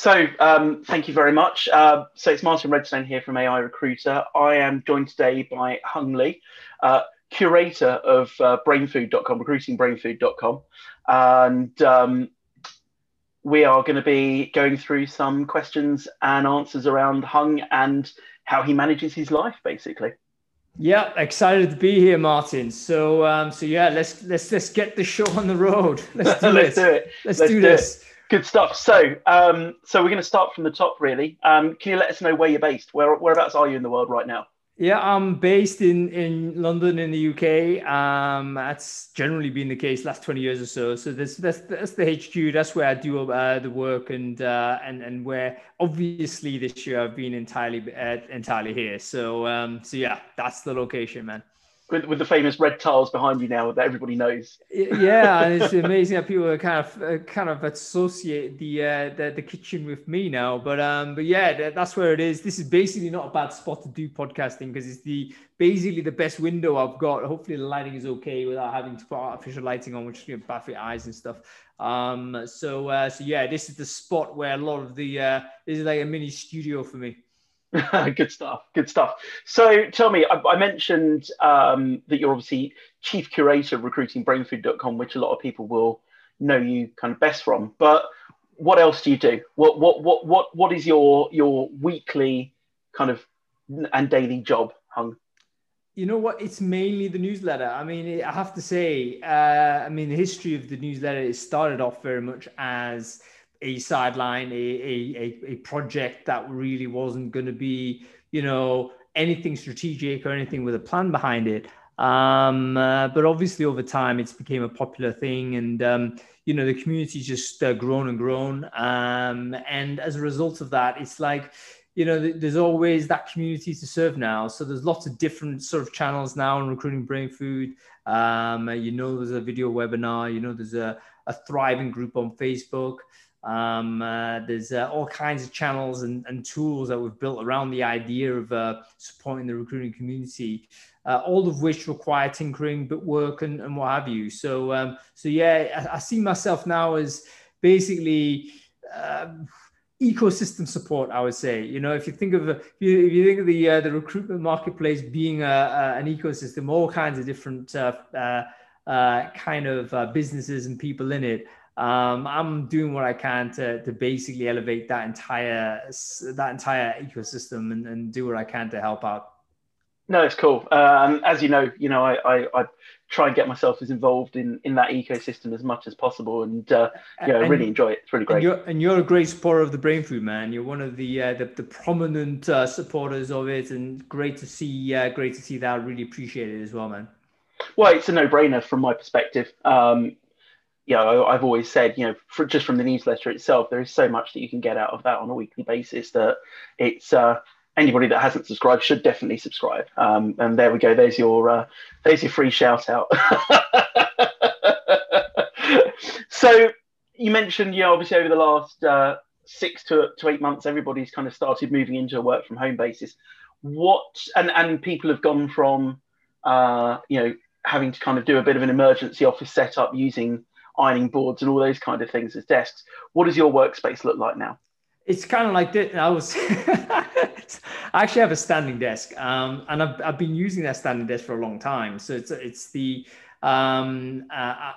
So, um, thank you very much. Uh, so, it's Martyn Redstone here from AI Recruiter. I am joined today by Hung Lee, uh, curator of uh, brainfood.com, recruitingbrainfood.com. And um, we are going to be going through some questions and answers around Hung and how he manages his life, basically. Yeah, excited to be here, Martyn. So, um, so yeah, let's let's let's get the show on the road. Let's do let's this. do it. Let's, let's do, do this. It. Good stuff. So, um, so we're going to start from the top, really. Um, can you let us know where you're based? Where, whereabouts are you in the world right now? Yeah, I'm based in in London in the UK. Um, that's generally been the case last 20 years or so. So that's that's, that's the HQ. That's where I do uh, the work, and uh, and and where obviously this year I've been entirely uh, entirely here. So um, so yeah, that's the location, man with, with the famous red tiles behind you now that everybody knows. Yeah, and it's amazing how people kind of uh, kind of associate the, uh, the the kitchen with me now. But um, but yeah, that's where it is. This is basically not a bad spot to do podcasting because it's the basically the best window I've got. Hopefully the lighting is okay without having to put artificial lighting on, which you know, bad your eyes and stuff. Um, so uh, so yeah, this is the spot where a lot of the uh, this is like a mini studio for me. good stuff. Good stuff. So tell me, I, I mentioned um, that you're obviously chief curator of recruitingbrainfood.com, which a lot of people will know you kind of best from. But what else do you do? What what what what what is your your weekly kind of and daily job, Hung? You know what? It's mainly the newsletter. I mean, I have to say, uh, I mean, the history of the newsletter it started off very much as a sideline, a, a, a, project that really wasn't going to be, you know, anything strategic or anything with a plan behind it. Um, uh, but obviously, over time, it's became a popular thing, and um, you know, the community's just uh, grown and grown. Um, and as a result of that, it's like, you know, there's always that community to serve now. So there's lots of different sort of channels now on Recruiting Brainfood. Um, you know, there's a video webinar. You know, there's a, a thriving group on Facebook. Um, uh, there's uh, all kinds of channels and, and, tools that we've built around the idea of uh, supporting the recruiting community, uh, all of which require tinkering, but work and, and what have you. So, um, so yeah, I, I, see myself now as basically um, ecosystem support. I would say, you know, if you think of if you, if you think of the uh, the recruitment marketplace being a, a, an ecosystem, all kinds of different uh, kind of businesses and people in it um, I'm doing what I can to, to basically elevate that entire that entire ecosystem and, and do what I can to help out. No, it's cool. Um, as you know, you know, I, I, I, try and get myself as involved in, in that ecosystem as much as possible, and uh, yeah, and, I really enjoy it. It's really great. And you're, and you're a great supporter of the Brain Food Man. You're one of the uh, the, the, prominent uh, supporters of it, and great to see. Uh, great to see that. I really appreciate it as well, man. Well, it's a no brainer from my perspective. Um, you know, I've always said, you know, for, just from the newsletter itself, there is so much that you can get out of that on a weekly basis that it's uh, anybody that hasn't subscribed should definitely subscribe. Um, and there we go. There's your uh, there's your free shout out. so you mentioned, you know, obviously over the last uh, six to, to eight months, everybody's kind of started moving into a work from home basis. What and and people have gone from, uh, you know, having to kind of do a bit of an emergency office setup using ironing boards and all those kind of things as desks. What does your workspace look like now? It's kind of like this. I was, I actually have a standing desk, um, and I've, I've been using that standing desk for a long time. So it's it's the um, uh, uh,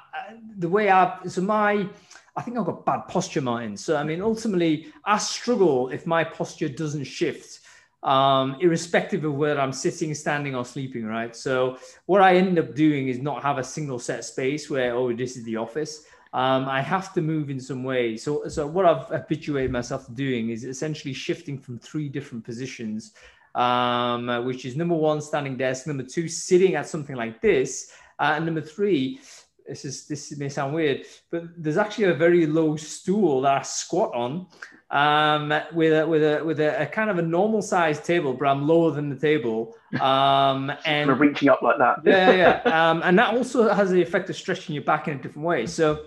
the way I so my I think I've got bad posture, Martyn. So I mean, ultimately, I struggle if my posture doesn't shift um, irrespective of whether I'm sitting, standing, or sleeping, right? So what I end up doing is not have a single set space where, oh, this is the office. Um, I have to move in some way. So, so what I've habituated myself to doing is essentially shifting from three different positions, um, which is number one, standing desk, number two, sitting at something like this, uh, and number three, this is this may sound weird, but there's actually a very low stool that I squat on, um, with a with a with a, a, kind of a normal sized table, but I'm lower than the table. Um, and reaching up like that. yeah, yeah. Um, and that also has the effect of stretching your back in a different way. So,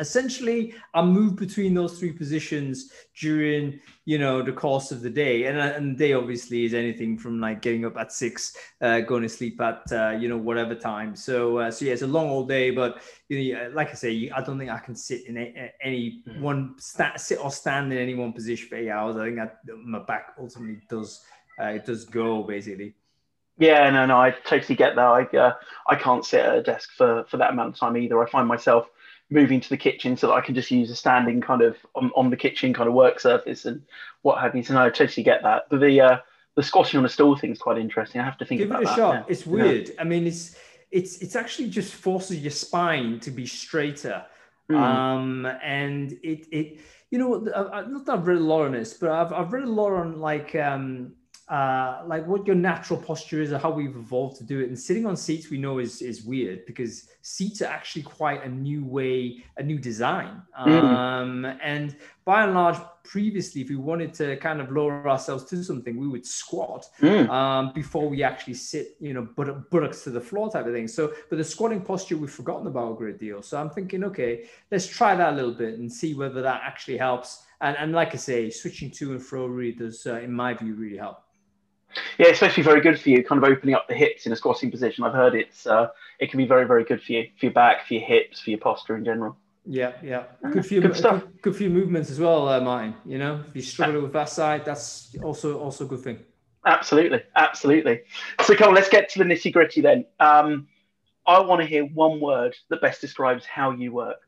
essentially I move between those three positions during you know the course of the day and, and the day obviously is anything from like getting up at six uh, going to sleep at uh, you know whatever time so uh, so yeah it's a long old day but you know like I say I don't think I can sit in a, any mm. one sta- sit or stand in any one position for eight hours I think that my back ultimately does uh, it does go basically yeah, no, no, I totally get that. I, uh, I can't sit at a desk for, for that amount of time either. I find myself moving to the kitchen so that I can just use a standing kind of on, on the kitchen kind of work surface and what have you. So no, I totally get that. But the uh, the squatting on a stool thing is quite interesting. I have to think Give about it a that. shot. It's weird. Yeah. I mean, it's it's it's actually just forces your spine to be straighter. Mm. Um, and it it you know not that I've read a lot on this, but I've I've read a lot on like um uh, like what your natural posture is or how we've evolved to do it. And sitting on seats we know is is weird because seats are actually quite a new way, a new design. Mm. Um, and by and large, previously, if we wanted to kind of lower ourselves to something, we would squat mm. um, before we actually sit, you know, buttocks to the floor type of thing. So, but the squatting posture we've forgotten about a great deal. So I'm thinking, okay, let's try that a little bit and see whether that actually helps. And, and like I say, switching to and fro really does, uh, in my view, really help. Yeah, especially very good for you, kind of opening up the hips in a squatting position. I've heard it's uh, it can be very very good for you, for your back, for your hips, for your posture in general. Yeah, yeah, ah, good for your good, stuff. Good, good for your movements as well, uh, Martyn. You know, if you struggle with that side, that's also also a good thing. Absolutely, absolutely. So come on, let's get to the nitty gritty then. Um, I want to hear one word that best describes how you work.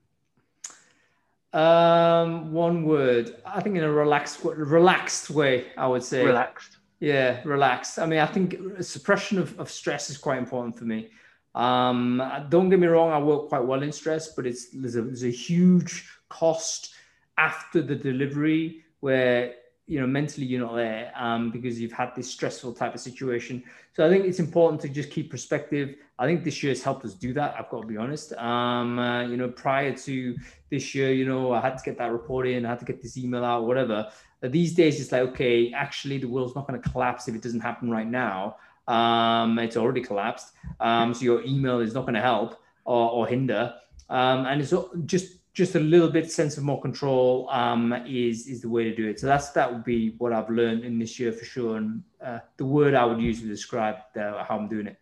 Um, one word. I think in a relaxed, relaxed way. I would say relaxed. Yeah, relaxed. I mean, I think suppression of, of stress is quite important for me. Um, don't get me wrong, I work quite well in stress, but it's there's a, there's a huge cost after the delivery where you know mentally you're not there um, because you've had this stressful type of situation. So I think it's important to just keep perspective. I think this year has helped us do that. I've got to be honest. Um, uh, you know, prior to this year, you know, I had to get that report in, I had to get this email out, whatever. These days, it's like, okay, actually, the world's not going to collapse if it doesn't happen right now. Um, it's already collapsed. Um, so your email is not going to help or, or hinder. Um, and it's just just a little bit sense of more control um, is is the way to do it. So that's that would be what I've learned in this year for sure. And uh, the word I would use to describe the, how I'm doing it.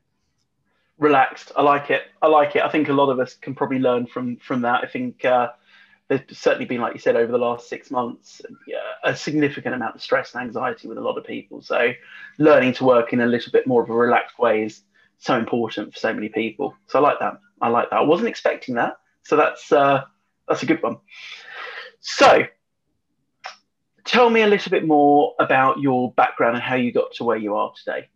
Relaxed. I like it. I like it. I think a lot of us can probably learn from from that. I think. Uh, there's certainly been, like you said, over the last six months, a significant amount of stress and anxiety with a lot of people. So, learning to work in a little bit more of a relaxed way is so important for so many people. So, I like that. I like that. I wasn't expecting that, so that's uh, that's a good one. So, tell me a little bit more about your background and how you got to where you are today.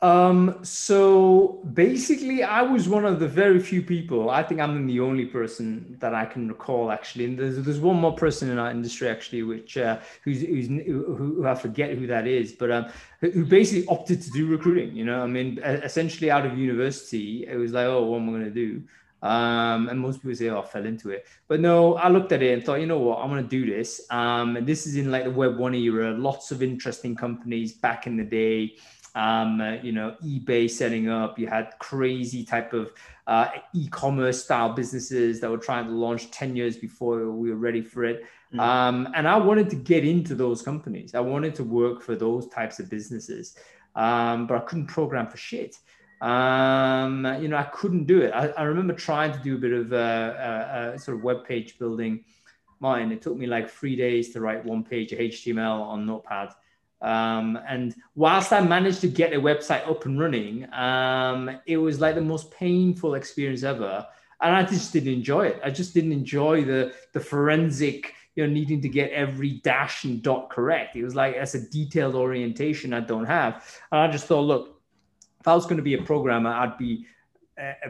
Um, so basically, I was one of the very few people. I think I'm the only person that I can recall actually. And there's, there's one more person in our industry actually, which uh, who's, who's who, who, I forget who that is, but um, who basically opted to do recruiting. You know, I mean, essentially out of university, it was like, oh, what am I going to do? Um, and most people say, oh, I fell into it. But no, I looked at it and thought, you know what, I'm going to do this. Um, and this is in like the Web 1 era, lots of interesting companies back in the day um, uh, you know, eBay setting up. You had crazy type of uh, e-commerce style businesses that were trying to launch 10 years before we were ready for it. Mm-hmm. Um, and I wanted to get into those companies. I wanted to work for those types of businesses, um, but I couldn't program for shit. Um, you know, I couldn't do it. I, I remember trying to do a bit of uh, sort of web page building. Mine, it took me like three days to write one page of HTML on Notepad. Um, and whilst I managed to get a website up and running, um, it was like the most painful experience ever. And I just didn't enjoy it. I just didn't enjoy the the forensic, you know, needing to get every dash and dot correct. It was like that's a detailed orientation I don't have. And I just thought, look, if I was going to be a programmer, I'd be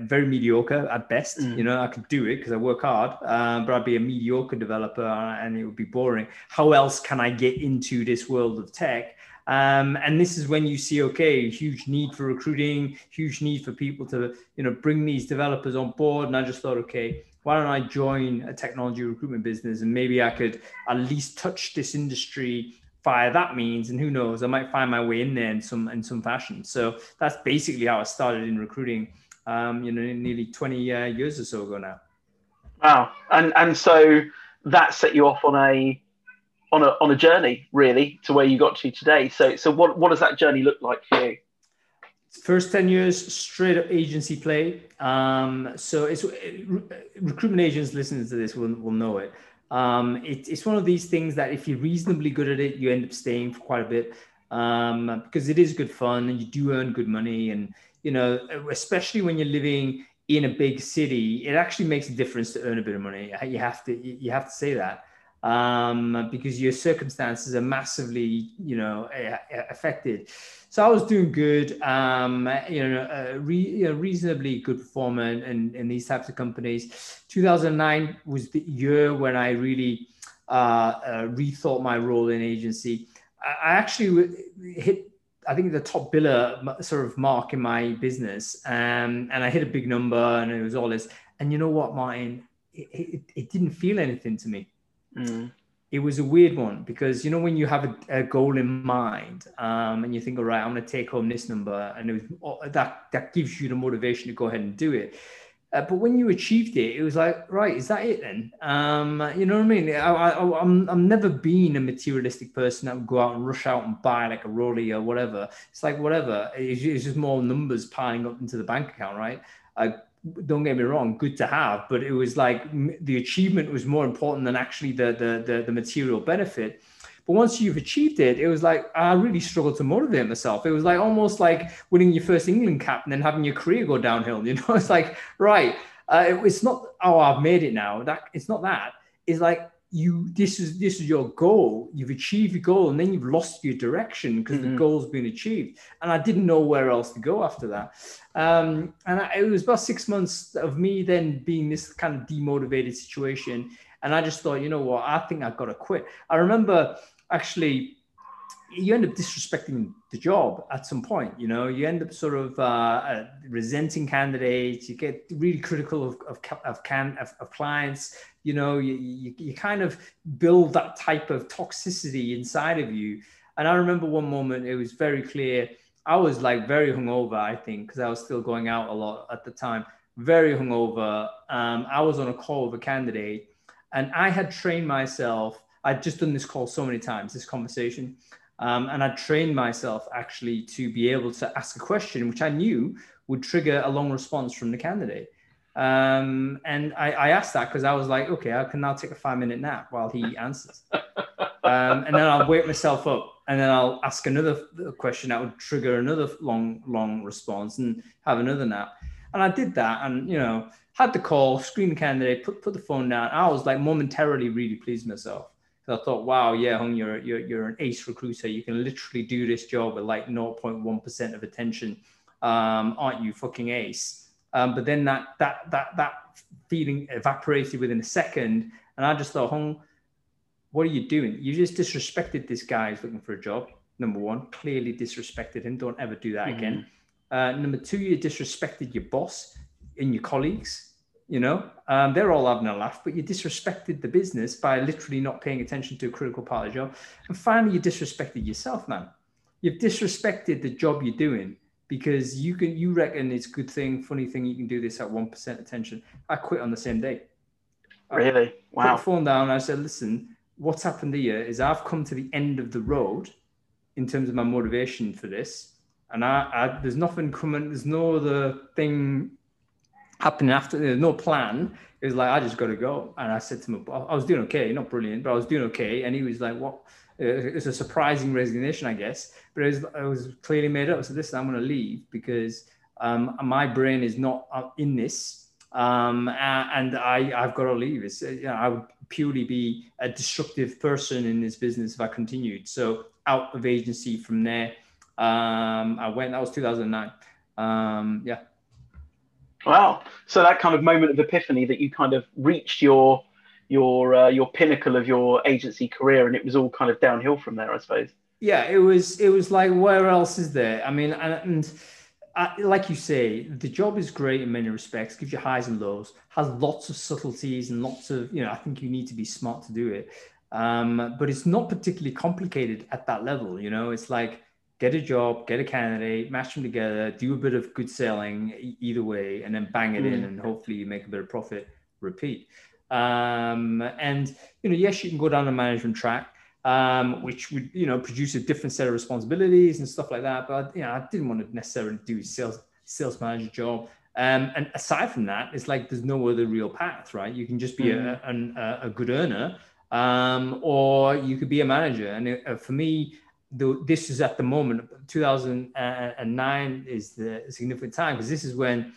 very mediocre at best. Mm. You know, I could do it because I work hard, um, but I'd be a mediocre developer and it would be boring. How else can I get into this world of tech? Um, and this is when you see, okay, huge need for recruiting, huge need for people to, you know, bring these developers on board. And I just thought, okay, why don't I join a technology recruitment business and maybe I could at least touch this industry via that means and who knows i might find my way in there in some in some fashion so that's basically how i started in recruiting um, you know, nearly 20 uh, years or so ago now. Wow, and and so that set you off on a on a on a journey really to where you got to today. So so what what does that journey look like for you? First ten years straight up agency play. Um, so it's recruitment agents listening to this will will know it. Um, it, it's one of these things that if you're reasonably good at it, you end up staying for quite a bit um, because it is good fun and you do earn good money. And, you know, especially when you're living in a big city, it actually makes a difference to earn a bit of money. You have to, you have to say that um, because your circumstances are massively, you know, affected. So I was doing good, um, you know, a re, know, reasonably good performer in, in these types of companies. 2009 was the year when I really uh, uh, rethought my role in agency. I actually hit, I think, the top biller sort of mark in my business, um, and I hit a big number, and it was all this. And you know what, Martyn? It, it, it didn't feel anything to me. Mm. It was a weird one because you know when you have a, a goal in mind um, and you think, all right, I'm going to take home this number, and it was, oh, that that gives you the motivation to go ahead and do it. Uh, but when you achieved it, it was like, right, is that it then? Um, you know what I mean? I, I, I'm, I'm never been a materialistic person that would go out and rush out and buy like a Rolly or whatever. It's like whatever. It's, it's just more numbers piling up into the bank account, right? I, don't get me wrong, good to have, but it was like the achievement was more important than actually the the the, the material benefit. But once you've achieved it, it was like I really struggled to motivate myself. It was like almost like winning your first England cap and then having your career go downhill. You know, it's like right, uh, it's not oh I've made it now. That it's not that. It's like you this is this is your goal you've achieved your goal and then you've lost your direction because mm-hmm. the goal's been achieved and i didn't know where else to go after that um, and I, it was about six months of me then being this kind of demotivated situation and i just thought you know what i think i've got to quit i remember actually you end up disrespecting the job at some point you know? You end up sort of uh, uh, resenting candidates you get really critical of of, of, can, of, of clients you know? You, you, you kind of build that type of toxicity inside of you. And i remember one moment it was very clear. I was like very hungover i think because i was still going out a lot at the time. Very hungover. Um, i was on a call with a candidate and i had trained myself i'd just done this call so many times this conversation um, and I trained myself actually to be able to ask a question, which I knew would trigger a long response from the candidate. Um, and I, I, asked that because I was like, okay, I can now take a five minute nap while he answers. um, and then I'll wake myself up and then I'll ask another question that would trigger another long, long response and have another nap. And I did that and, you know, had the call, screen the candidate, put, put the phone down. I was like momentarily really pleased myself. So I thought, wow, yeah, Hung, you're, you're, you're an ace recruiter. You can literally do this job with like 0.1% of attention. Um, aren't you fucking ace? Um, but then that, that, that, that feeling evaporated within a second. And I just thought, Hung, what are you doing? You just disrespected this guy who's looking for a job. Number one, clearly disrespected him. Don't ever do that mm-hmm. again. Uh, number two, you disrespected your boss and your colleagues you know? Um, they're all having a laugh but you disrespected the business by literally not paying attention to a critical part of the job. And finally you disrespected yourself man. You've disrespected the job you're doing because you can you reckon it's a good thing funny thing you can do this at 1% attention. I quit on the same day. Really? wow put the phone down i said listen what's happened here is i've come to the end of the road in terms of my motivation for this. And I, I there's nothing coming there's no other thing happening after there's no plan. It was like I just got to go, and I said to him, I was doing okay, not brilliant, but I was doing okay, and he was like, "What?" It's a surprising resignation, I guess, but it was, it was clearly made up. So this, I'm going to leave because um, my brain is not in this, um, and I I've got to leave. It's you know, I would purely be a destructive person in this business if I continued. So out of agency from there. Um, I went. That was 2009. Um, yeah. Wow. So that kind of moment of epiphany that you kind of reached your your uh, your pinnacle of your agency career, and it was all kind of downhill from there, I suppose. Yeah, it was. It was like, where else is there? I mean, and, and uh, like you say, the job is great in many respects. Gives you highs and lows. Has lots of subtleties and lots of you know. I think you need to be smart to do it. Um, but it's not particularly complicated at that level. You know, it's like get a job, get a candidate, match them together, do a bit of good selling either way, and then bang it mm. in, and hopefully you make a bit of profit. repeat. Um, and you know, yes, you can go down the management track, um, which would you know produce a different set of responsibilities and stuff like that. But you know, I didn't want to necessarily do a sales sales manager job. Um, and aside from that, it's like there's no other real path, right? You can just be mm. a, a, a, good earner, um, or you could be a manager. And it, uh, for me, the, this is at the moment 2009 is the significant time because this is when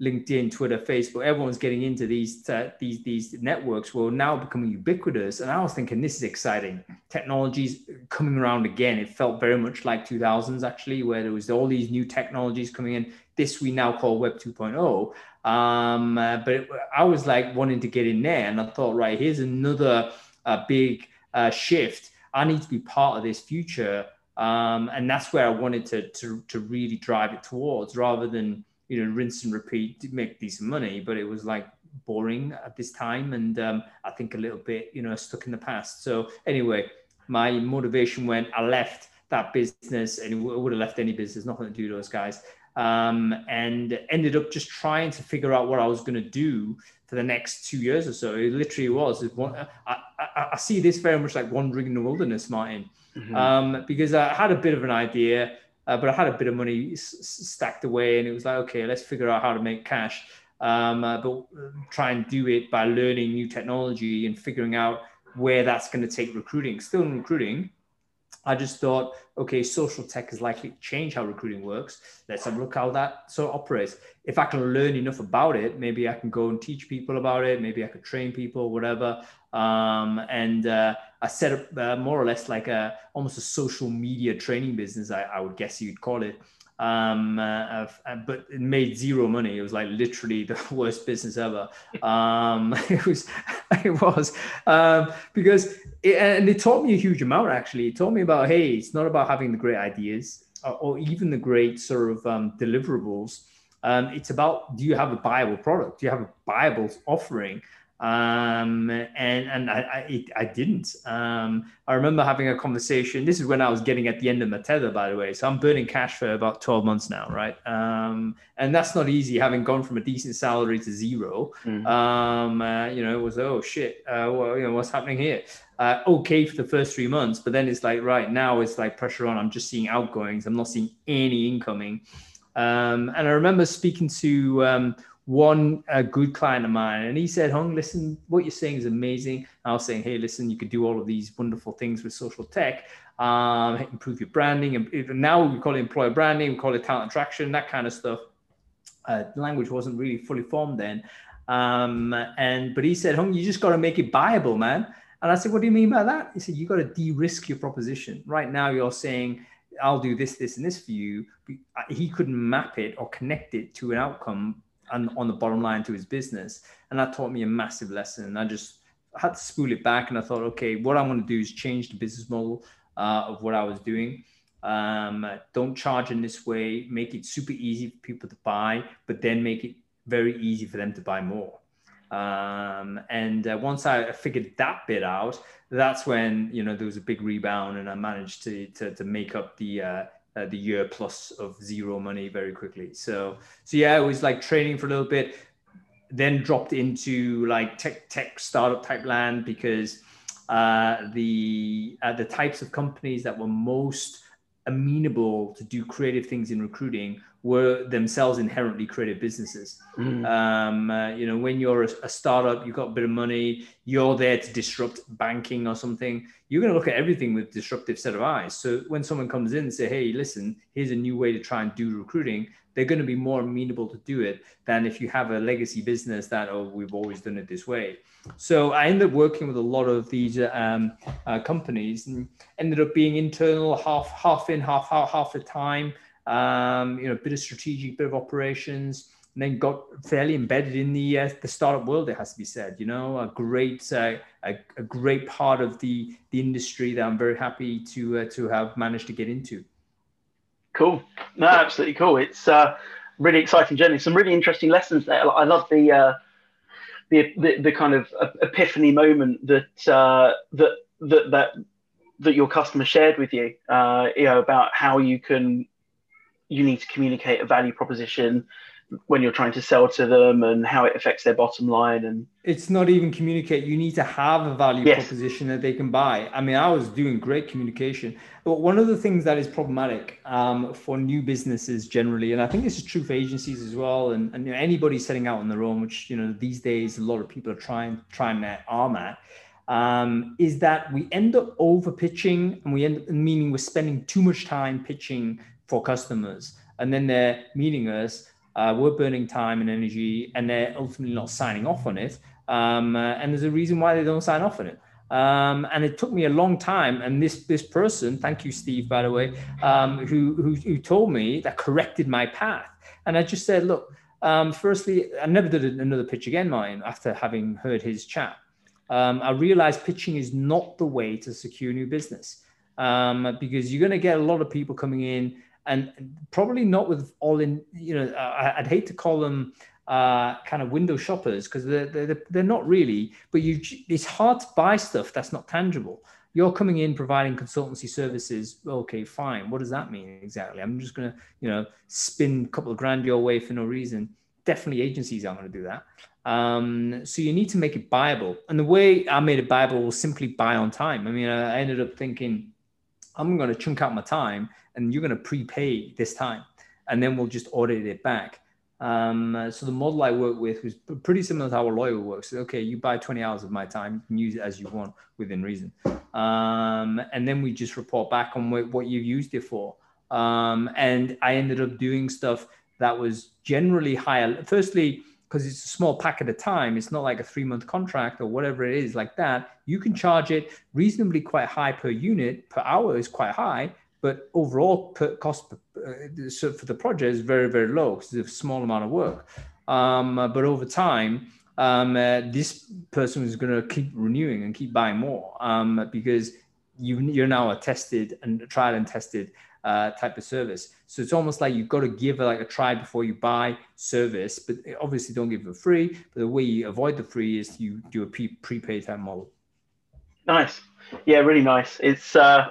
LinkedIn, Twitter, Facebook, everyone's getting into these uh, these these networks. Well, now becoming ubiquitous, and I was thinking this is exciting. Technologies coming around again. It felt very much like 2000s actually, where there was all these new technologies coming in. This we now call Web 2.0. Um, uh, but it, I was like wanting to get in there, and I thought, right, here's another uh, big uh, shift. I need to be part of this future, um, and that's where I wanted to to to really drive it towards, rather than you know, rinse and repeat to make decent money, but it was like boring at this time. And um, I think a little bit, you know, stuck in the past. So anyway, my motivation when I left that business and it would have left any business, nothing to do with those guys. Um, and ended up just trying to figure out what I was going to do for the next two years or so. It literally was. One, I, I, I, see this very much like wandering in the wilderness, Martyn, mm-hmm. um, because I had a bit of an idea. Uh, but I had a bit of money s- stacked away, and it was like, okay, let's figure out how to make cash. Um, uh, but uh, try and do it by learning new technology and figuring out where that's going to take recruiting. Still in recruiting, I just thought, okay, social tech is likely to change how recruiting works. Let's have a look how that sort of operates. If I can learn enough about it, maybe I can go and teach people about it. Maybe I could train people, whatever. Um, and uh, I set up uh, more or less like a almost a social media training business. I, I would guess you'd call it um, uh, uh, but it made zero money. It was like literally the worst business ever. Um, it was, it was um, because, it, and it taught me a huge amount. Actually, it taught me about hey, it's not about having the great ideas or, or even the great sort of um, deliverables. Um, it's about do you have a viable product? Do you have a viable offering? Um, and and I I, I didn't. Um, I remember having a conversation. This is when I was getting at the end of my tether, by the way. So I'm burning cash for about 12 months now, right? Um, and that's not easy, having gone from a decent salary to 0 mm-hmm. um, uh, you know, it was oh shit, uh, well, you know, what's happening here? Uh, okay for the first three months, but then it's like right now it's like pressure on. I'm just seeing outgoings. I'm not seeing any incoming. Um, and I remember speaking to um, one a good client of mine and he said hung listen what you're saying is amazing. I was saying hey listen you could do all of these wonderful things with social tech um, improve your branding and now we call it employer branding we call it talent attraction that kind of stuff. Uh, language wasn't really fully formed then um, and but he said hung you just got to make it buyable man. And i said what do you mean by that? He said you got to de-risk your proposition. Right now you're saying I'll do this, this, and this for you. He couldn't map it or connect it to an outcome and on the bottom line to his business. And that taught me a massive lesson. And I just had to spool it back and I thought, okay, what I'm going to do is change the business model uh, of what I was doing. Um, don't charge in this way, make it super easy for people to buy, but then make it very easy for them to buy more. Um, and uh, once I figured that bit out, that's when you know there was a big rebound, and I managed to to, to make up the uh, uh, the year plus of zero money very quickly. So so yeah, I was like training for a little bit, then dropped into like tech tech startup type land because uh, the uh, the types of companies that were most amenable to do creative things in recruiting were themselves inherently creative businesses. Mm. Um, uh, you know, when you're a, a, startup, you've got a bit of money, you're there to disrupt banking or something. You're going to look at everything with disruptive set of eyes. So when someone comes in and say, "Hey, listen, here's a new way to try and do recruiting," they're going to be more amenable to do it than if you have a legacy business that oh, we've always done it this way. So I ended up working with a lot of these um, uh, companies and ended up being internal, half half in, half half half the time um, you know, a bit of strategic, bit of operations, and then got fairly embedded in the uh, the startup world. It has to be said, you know, a great uh, a, a, great part of the the industry that I'm very happy to uh, to have managed to get into. Cool, no, absolutely cool. It's uh, really exciting journey. Some really interesting lessons there. I love the uh, the, the, the kind of epiphany moment that uh, that that that that your customer shared with you, you know, about how you can you need to communicate a value proposition when you're trying to sell to them and how it affects their bottom line and it's not even communicate. You need to have a value yes. proposition that they can buy. I mean i was doing great communication. But one of the things that is problematic um, for new businesses generally and i think this is true for agencies as well and, and you know, anybody setting out on their own which you know these days a lot of people are trying trying to arm at um, is that we end up over pitching and we end up meaning we're spending too much time pitching for customers and then they're meeting us uh, we're burning time and energy, and they're ultimately not signing off on it. Um, uh, and there's a reason why they don't sign off on it. Um, and it took me a long time. And this this person, thank you, Steve, by the way, um, who, who, who told me that corrected my path. And I just said, look, um, firstly, I never did another pitch again, mine after having heard his chat. Um, I realized pitching is not the way to secure new business um, because you're going to get a lot of people coming in and probably not with all in you know i'd hate to call them uh, kind of window shoppers because they're, they're, they're not really but you it's hard to buy stuff that's not tangible. You're coming in providing consultancy services. Okay fine. What does that mean exactly? I'm just to you know spin a couple of grand your way for no reason. Definitely agencies aren't to do that. Um, so you need to make it buyable. And the way i made it buyable was simply buy on time. I mean i ended up thinking i'm to chunk out my time and you're going to prepay this time, and then we'll just audit it back. Um, so the model I work with was pretty similar to how a lawyer works. Okay, you buy 20 hours of my time, you can use it as you want within reason. Um, and then we just report back on what, what you used it for. Um, and I ended up doing stuff that was generally higher. Firstly, because it's a small pack at a time, it's not like a three month contract or whatever it is like that. You can charge it reasonably quite high per unit, per hour is quite high but overall cost uh, for the project is very very low because it's a small amount of work. Um, but over time, um, uh, this person is going to keep renewing and keep buying more um, because you, you're now a tested and tried and tested uh, type of service. So it's almost like you've got to give like a try before you buy service, but obviously don't give it free. But the way you avoid the free is you do a pre- prepaid type model. Nice, yeah, really nice. It's uh,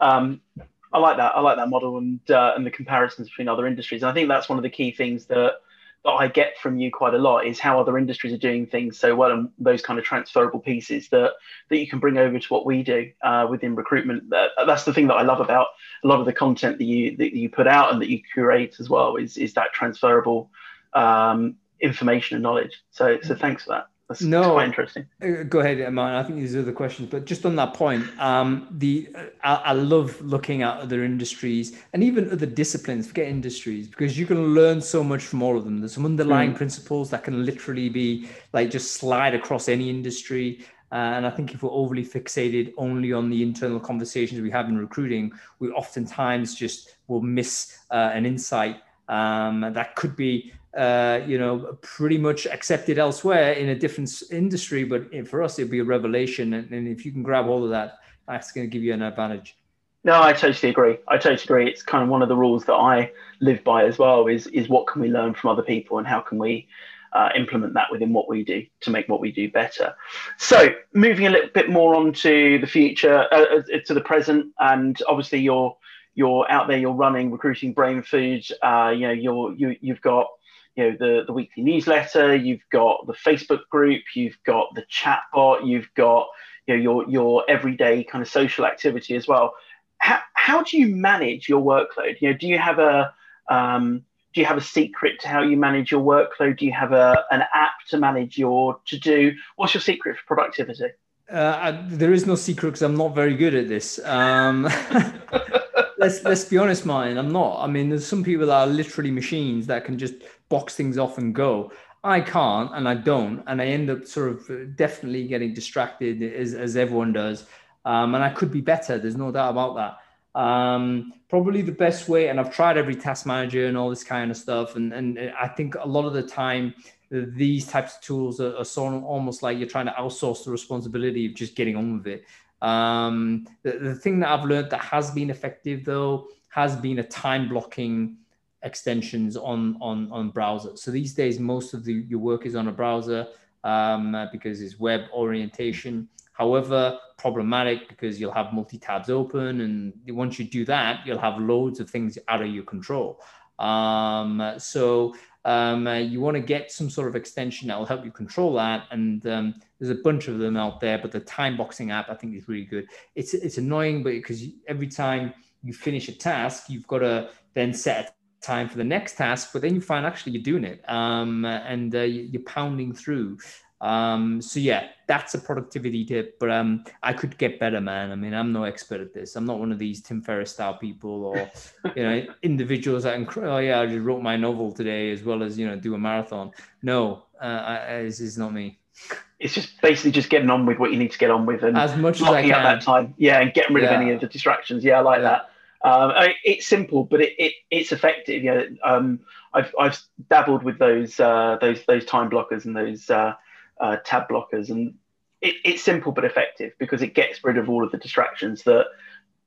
um, I like that. I like that model and uh, and the comparisons between other industries. And I think that's one of the key things that that I get from you quite a lot is how other industries are doing things so well and those kind of transferable pieces that that you can bring over to what we do uh, within recruitment. That, that's the thing that I love about a lot of the content that you that you put out and that you curate as well is is that transferable um, information and knowledge. So so thanks for that. That's no, quite interesting. Uh, go ahead, Aman. I think these are the questions, but just on that point, um, the I, I, love looking at other industries and even other disciplines. Forget industries because you can learn so much from all of them. There's some underlying mm. principles that can literally be like just slide across any industry. Uh, and I think if we're overly fixated only on the internal conversations we have in recruiting, we oftentimes just will miss uh, an insight um, that could be uh, you know, pretty much accepted elsewhere in a different industry. But for us, it'd be a revelation. And, and if you can grab all of that, that's going to give you an advantage. No, I totally agree. I totally agree. It's kind of one of the rules that I live by as well. Is is what can we learn from other people, and how can we uh, implement that within what we do to make what we do better. So, moving a little bit more on to the future, uh, uh to the present, and obviously you're you're out there, you're running, Recruiting Brainfood. Uh, you know, you're you you've got you know the the weekly newsletter you've got the facebook group you've got the chat bot you've got you know your your everyday kind of social activity as well. How, how do you manage your workload? You know do you have a um, do you have a secret to how you manage your workload? Do you have a an app to manage your to do what's your secret for productivity? Uh, I, there is no secret because i'm not very good at this. Um, let's let's be honest mine i'm not. I mean there's some people that are literally machines that can just box things off and go. I can't and I don't. And I end up sort of definitely getting distracted as, as everyone does. Um, and I could be better. There's no doubt about that. Um, probably the best way, and I've tried every task manager and all this kind of stuff. And, and I think a lot of the time, these types of tools are, are sort of almost like you're trying to outsource the responsibility of just getting on with it. Um, the, the thing that I've learned that has been effective, though, has been a time blocking extensions on on on browser. So these days, most of the your work is on a browser um, because it's web orientation. However, problematic because you'll have multi tabs open, and once you do that, you'll have loads of things out of your control. Um, so um, uh, you want to get some sort of extension that will help you control that. And um, there's a bunch of them out there, but the time boxing app I think is really good. It's it's annoying, but because every time you finish a task, you've got to then set time for the next task, but then you find actually you're doing it um, and uh, you're pounding through. Um, so yeah, that's a productivity tip, but um, I could get better, man. I mean, I'm no expert at this. I'm not one of these Tim Ferriss style people or, you know, individuals that, can, oh yeah, I just wrote my novel today as well as, you know, do a marathon. No, uh, I, this is not me. It's just basically just getting on with what you need to get on with and as much as I can. that time. Yeah. And getting rid yeah. of any of the distractions. Yeah. I like yeah. that. Um, I it's simple, but it, it, it's effective. You know, um, I've, I've dabbled with those uh, those those time blockers and those uh, uh, tab blockers, and it, it's simple but effective because it gets rid of all of the distractions that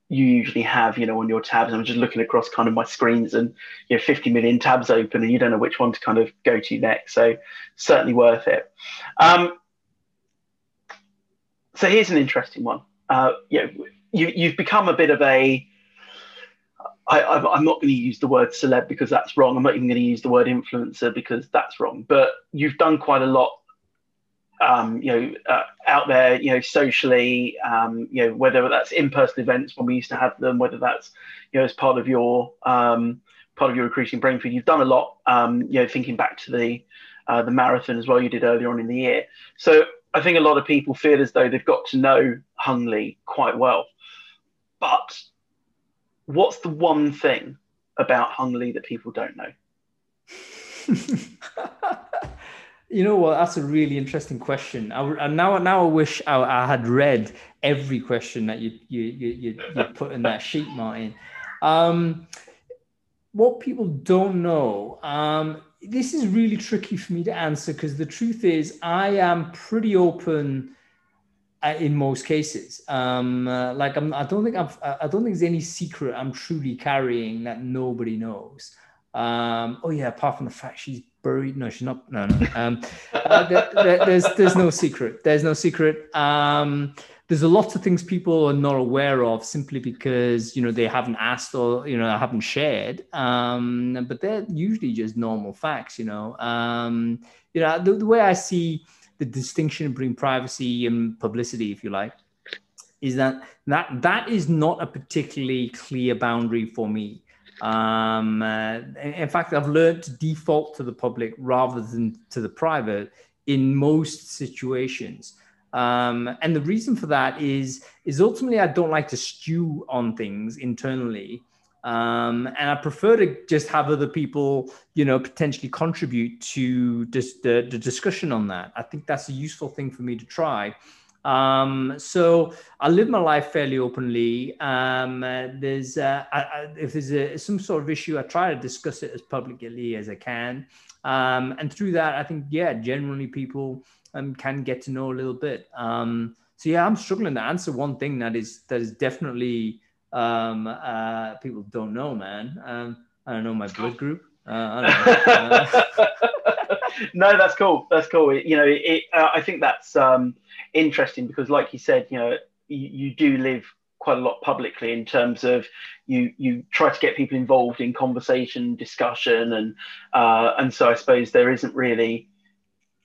you usually have. You know, on your tabs. I'm just looking across kind of my screens, and you know, 50 million tabs open, and you don't know which one to kind of go to next. So certainly worth it. Um, so here's an interesting one. Uh, you, know, you you've become a bit of a I, am not going to use the word celeb because that's wrong. I'm not even going to use the word influencer because that's wrong. But you've done quite a lot, um, you know, uh, out there, you know, socially, um, you know, whether that's in-person events when we used to have them, whether that's, you know, as part of your um, part of your Recruiting Brainfood. You've done a lot, um, you know, thinking back to the uh, the marathon as well you did earlier on in the year. So I think a lot of people feel as though they've got to know Hung Lee quite well, but what's the one thing about Hung Lee that people don't know? you know what? That's a really interesting question. I, now, now I wish I, I, had read every question that you you you, you, put in that sheet, Martyn. Um, what people don't know. Um, this is really tricky for me to answer because the truth is, I am pretty open in most cases. Um, uh, like I'm, I don't think I'm, I don't think there's any secret I'm truly carrying that nobody knows. Um, oh yeah, apart from the fact she's buried. No, she's not. No, no. Um, uh, there, there, there's there's no secret. There's no secret. Um, there's a lot of things people are not aware of simply because you know they haven't asked or you know I haven't shared. Um, but they're usually just normal facts. You know. Um, you know the, the way I see the distinction between privacy and publicity, if you like, is that that that is not a particularly clear boundary for me. Um, uh, in fact, I've learned to default to the public rather than to the private in most situations. Um, and the reason for that is is ultimately I don't like to stew on things internally. Um, and I prefer to just have other people, you know, potentially contribute to just the, the discussion on that. I think that's a useful thing for me to try. Um, so I live my life fairly openly. Um, uh, there's uh, I, I, if there's a, some sort of issue, I try to discuss it as publicly as I can. Um, and through that, I think yeah, generally people um, can get to know a little bit. Um, so yeah, I'm struggling to answer one thing that is that is definitely um, uh, people don't know, man. Um, I don't know my blood group. Uh, no, that's cool. That's cool. You know, it, uh, I think that's um, interesting because, like you said, you know, you, you, do live quite a lot publicly in terms of you you try to get people involved in conversation, discussion, and uh, and so I suppose there isn't really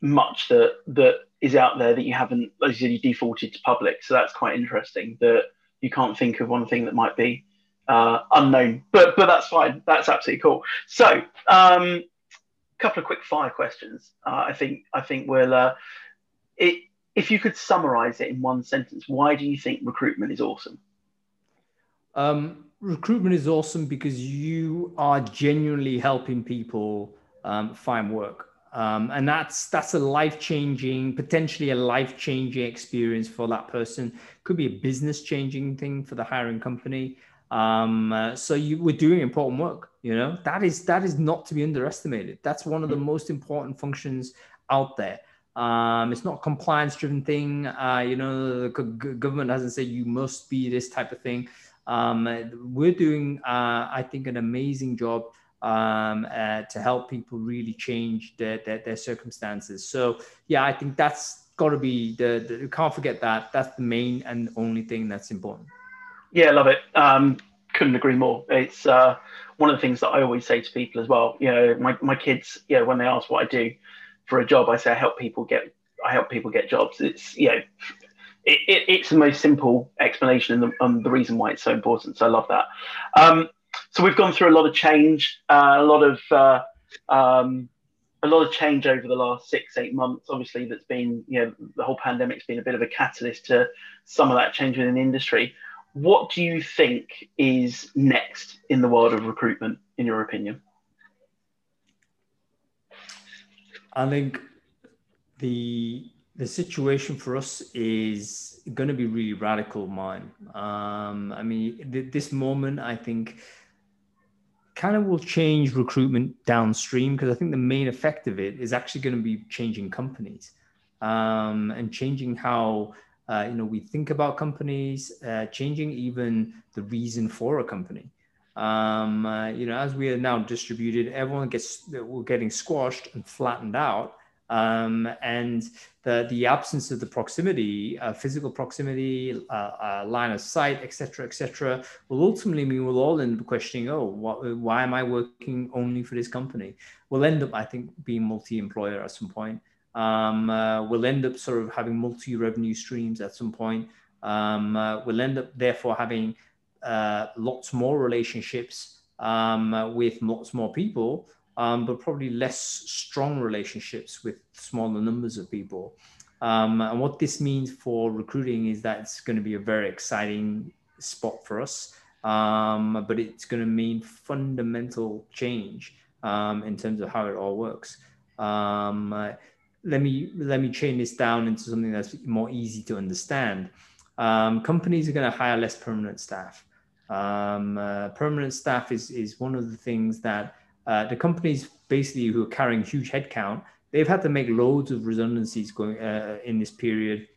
much that that is out there that you haven't, as you you defaulted to public. So that's quite interesting. That you can't think of one thing that might be uh, unknown, but but that's fine. That's absolutely cool. So, um, a couple of quick fire questions. Uh, I think I think we'll. Uh, it, if you could summarize it in one sentence, why do you think recruitment is awesome? Um, recruitment is awesome because you are genuinely helping people um, find work. Um, and that's that's a life changing, potentially a life changing experience for that person. Could be a business changing thing for the hiring company. Um, uh, so you we're doing important work. You know that is that is not to be underestimated. That's one of the most important functions out there. Um, it's not a compliance driven thing. Uh, you know, the government doesn't say you must be this type of thing. Um, we're doing, uh, I think, an amazing job um, uh, to help people really change their, their, their, circumstances. So yeah, I think that's got to be the, the, you can't forget that. That's the main and only thing that's important. Yeah, love it. Um, couldn't agree more. It's uh, one of the things that I always say to people as well. You know, my, my kids, you know, when they ask what I do for a job, I say I help people get I help people get jobs. It's you know, it, it, it's the most simple explanation and the, and the, reason why it's so important. So I love that. Um, so we've gone through a lot of change, uh, a lot of uh, um, a lot of change over the last six eight months. Obviously, that's been you know the whole pandemic's been a bit of a catalyst to some of that change within the industry. What do you think is next in the world of recruitment, in your opinion? I think the the situation for us is going to be really radical, mine. Um, I mean, th- this moment, I think, kind of will change recruitment downstream because I think the main effect of it is actually going to be changing companies um, and changing how uh, you know we think about companies, uh, changing even the reason for a company. Um, uh, you know, as we are now distributed, everyone gets we're getting squashed and flattened out um, and the, the absence of the proximity, uh, physical proximity, uh, uh, line of sight, etc., etc., will ultimately mean we'll all end up questioning, oh, what, why am I working only for this company? We'll end up, I think, being multi-employer at some point. Um, uh, we'll end up sort of having multi-revenue streams at some point. Um, uh, we'll end up therefore having uh, lots more relationships um, with lots more people um, but probably less strong relationships with smaller numbers of people. Um, and what this means for recruiting is that it's going to be a very exciting spot for us, um, but it's going to mean fundamental change um, in terms of how it all works. Um, uh, let me let me chain this down into something that's more easy to understand. Um, companies are going to hire less permanent staff. Uh, permanent staff is is one of the things that uh, the companies basically who are carrying huge headcount, they've had to make loads of redundancies going uh, in this period.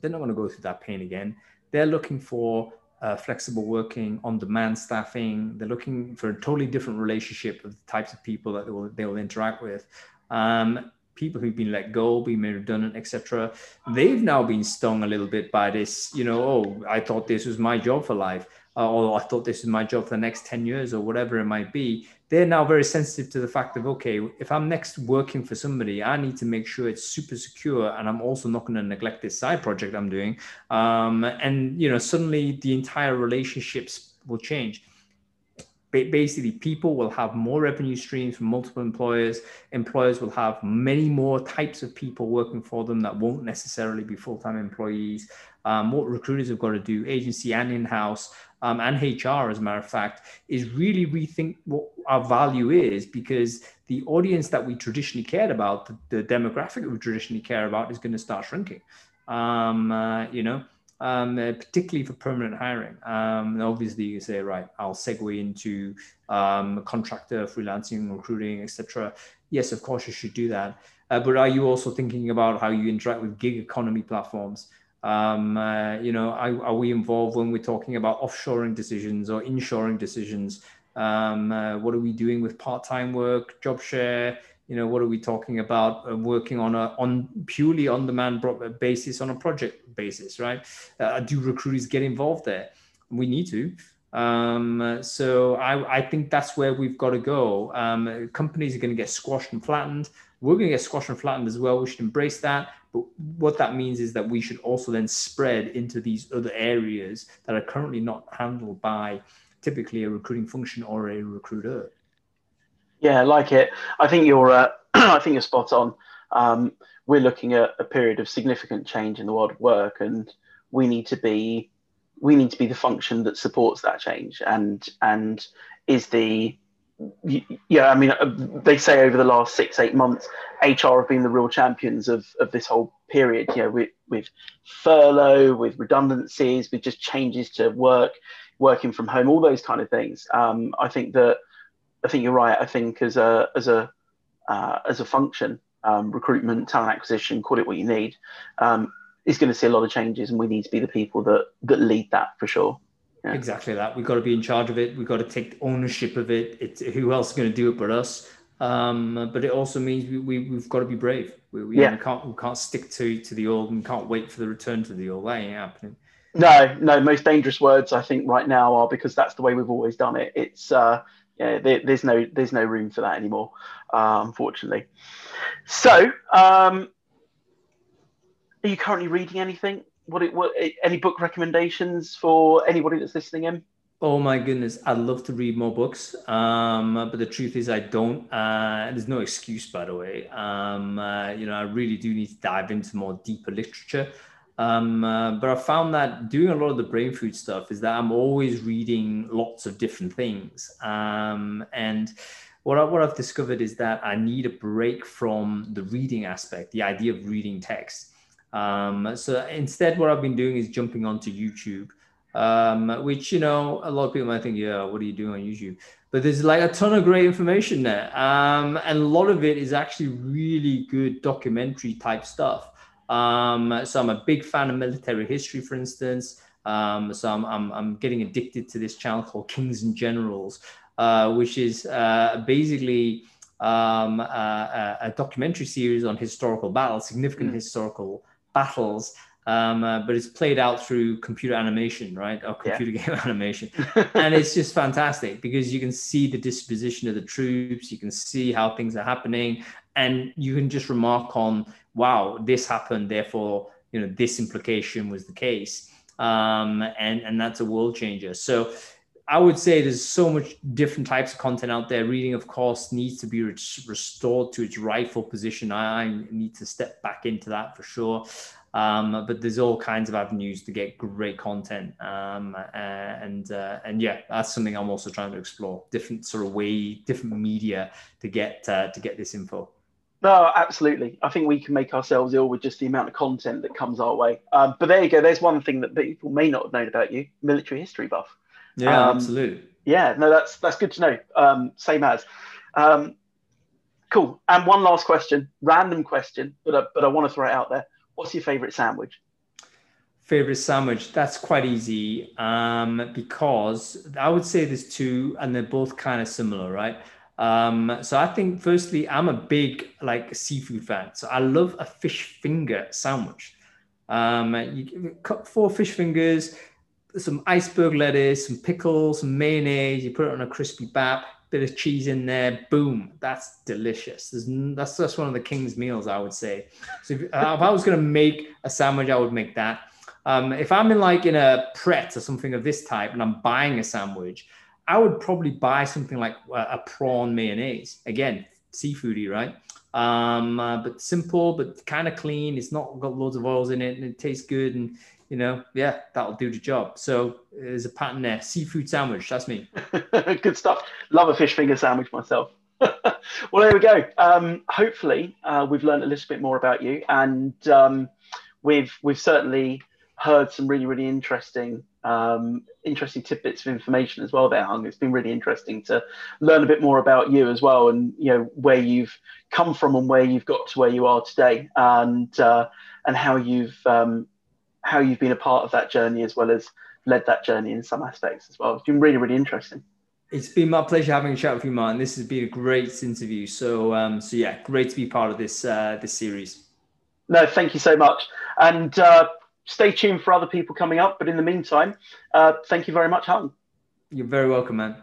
They're not going to go through that pain again. They're looking for uh, flexible working, on-demand staffing. They're looking for a totally different relationship of the types of people that they will, they will interact with. Um, people who've been let go, been made redundant, etc. They've now been stung a little bit by this. You know, oh, I thought this was my job for life, or I thought this was my job for the next ten years, or whatever it might be they're now very sensitive to the fact of okay if i'm next working for somebody i need to make sure it's super secure and i'm also not going to neglect this side project i'm doing. Um, and you know suddenly the entire relationships will change basically people will have more revenue streams from multiple employers employers will have many more types of people working for them that won't necessarily be full-time employees. Um, what recruiters have got to do agency and in-house um, and hr as a matter of fact is really rethink what our value is because the audience that we traditionally cared about the, the demographic we traditionally care about is going to start shrinking. Um, uh, you know um, uh, particularly for permanent hiring. Um, obviously, you say, right, I'll segue into um, contractor, freelancing, recruiting, etc. Yes, of course, you should do that. Uh, but are you also thinking about how you interact with gig economy platforms? Um, uh, you know, are, are, we involved when we're talking about offshoring decisions or inshoring decisions? Um, uh, what are we doing with part-time work, job share? You know what are we talking about uh, working on a on purely on demand basis on a project basis right? Uh, do recruiters get involved there? We need to. Um, so I, I think that's where we've got to go. Um, companies are going to get squashed and flattened. We're going to get squashed and flattened as well. We should embrace that. But what that means is that we should also then spread into these other areas that are currently not handled by typically a recruiting function or a recruiter yeah, I like it. I think you're. Uh, I think you're spot on. Um, we're looking at a period of significant change in the world of work, and we need to be we need to be the function that supports that change and and is the yeah i mean uh, they say over the last six eight months hr have been the real champions of of this whole period you know with with furlough with redundancies with just changes to work working from home all those kind of things um, i think that I think you're right. I think as a as a uh, as a function, um, recruitment, talent acquisition, call it what you need, um, is going to see a lot of changes, and we need to be the people that that lead that for sure. Yeah. Exactly that. We've got to be in charge of it. We've got to take ownership of it. It's who else is going to do it but us? Um, but it also means we, we have got to be brave. We, we, yeah. we, can't we can't stick to to the old and can't wait for the return to the old. That ain't happening. No, no. Most dangerous words I think right now are because that's the way we've always done it. It's uh, yeah, there, there's no there's no room for that anymore, uh, unfortunately. So, um, are you currently reading anything? What, it, what any book recommendations for anybody that's listening in? Oh my goodness, I'd love to read more books, um, but the truth is I don't. Uh, there's no excuse, by the way. Um, uh, you know, I really do need to dive into more deeper literature. Um, uh, but I found that doing a lot of the Brainfood stuff is that I'm always reading lots of different things. Um, and what, I, what I've discovered is that I need a break from the reading aspect, the idea of reading text. Um, so instead, what I've been doing is jumping onto YouTube um, which you know a lot of people might think, yeah, what are you doing on YouTube? But there's like a ton of great information there, um, and a lot of it is actually really good documentary type stuff. Um, so I'm a big fan of military history, for instance. Um, so I'm, I'm, I'm getting addicted to this channel called Kings and Generals, uh, which is uh, basically um, a, a, documentary series on historical battles, significant mm. historical battles um, uh, but it's played out through computer animation, right? Or computer yeah. game animation. and it's just fantastic because you can see the disposition of the troops, you can see how things are happening, and you can just remark on, wow, this happened, therefore, you know, this implication was the case. Um, and, and that's a world changer. So I would say there's so much different types of content out there. Reading, of course, needs to be re- restored to its rightful position. I need to step back into that for sure. Um, but there's all kinds of avenues to get great content, um, and uh, and yeah, that's something I'm also trying to explore. Different sort of way, different media to get uh, to get this info. No, absolutely. I think we can make ourselves ill with just the amount of content that comes our way. Um, but there you go. There's one thing that people may not have known about you: military history buff. Yeah, um, absolutely. Yeah, no, that's that's good to know. Um, same as. Um, cool. And one last question, random question, but I, but I want to throw it out there What's your favorite sandwich? Favorite sandwich? That's quite easy um, because I would say there's two, and they're both kind of similar, right? Um, so I think firstly, I'm a big like seafood fan. So I love a fish finger sandwich. Um, you cut four fish fingers, some iceberg lettuce, some pickles, some mayonnaise. You put it on a crispy bap bit of cheese in there, boom, that's delicious. There's, that's just one of the king's meals, I would say. So if, uh, if I was to make a sandwich, I would make that. Um, if I'm in like in a Pret or something of this type and I'm buying a sandwich, I would probably buy something like a, a prawn mayonnaise. Again, seafoody, right? Um, uh, but simple, but kind of clean. It's not got loads of oils in it, and it tastes good. And you know, yeah, that'll do the job. So there's a pattern there. Seafood sandwich, that's me. Good stuff. Love a fish finger sandwich myself. well, there we go. Um, hopefully, uh, we've learned a little bit more about you, and um, we've we've certainly heard some really really interesting um, interesting tidbits of information as well. There, Hung. It's been really interesting to learn a bit more about you as well, and you know where you've come from and where you've got to where you are today, and uh, and how you've um, how you've been a part of that journey as well as led that journey in some aspects as well. It's been really, really interesting. It's been my pleasure having a chat with you, Martyn. This has been a great interview. So, um, so yeah, great to be part of this uh, this series. No, thank you so much, and uh, stay tuned for other people coming up. But in the meantime, uh, thank you very much, Hung. You're very welcome, man.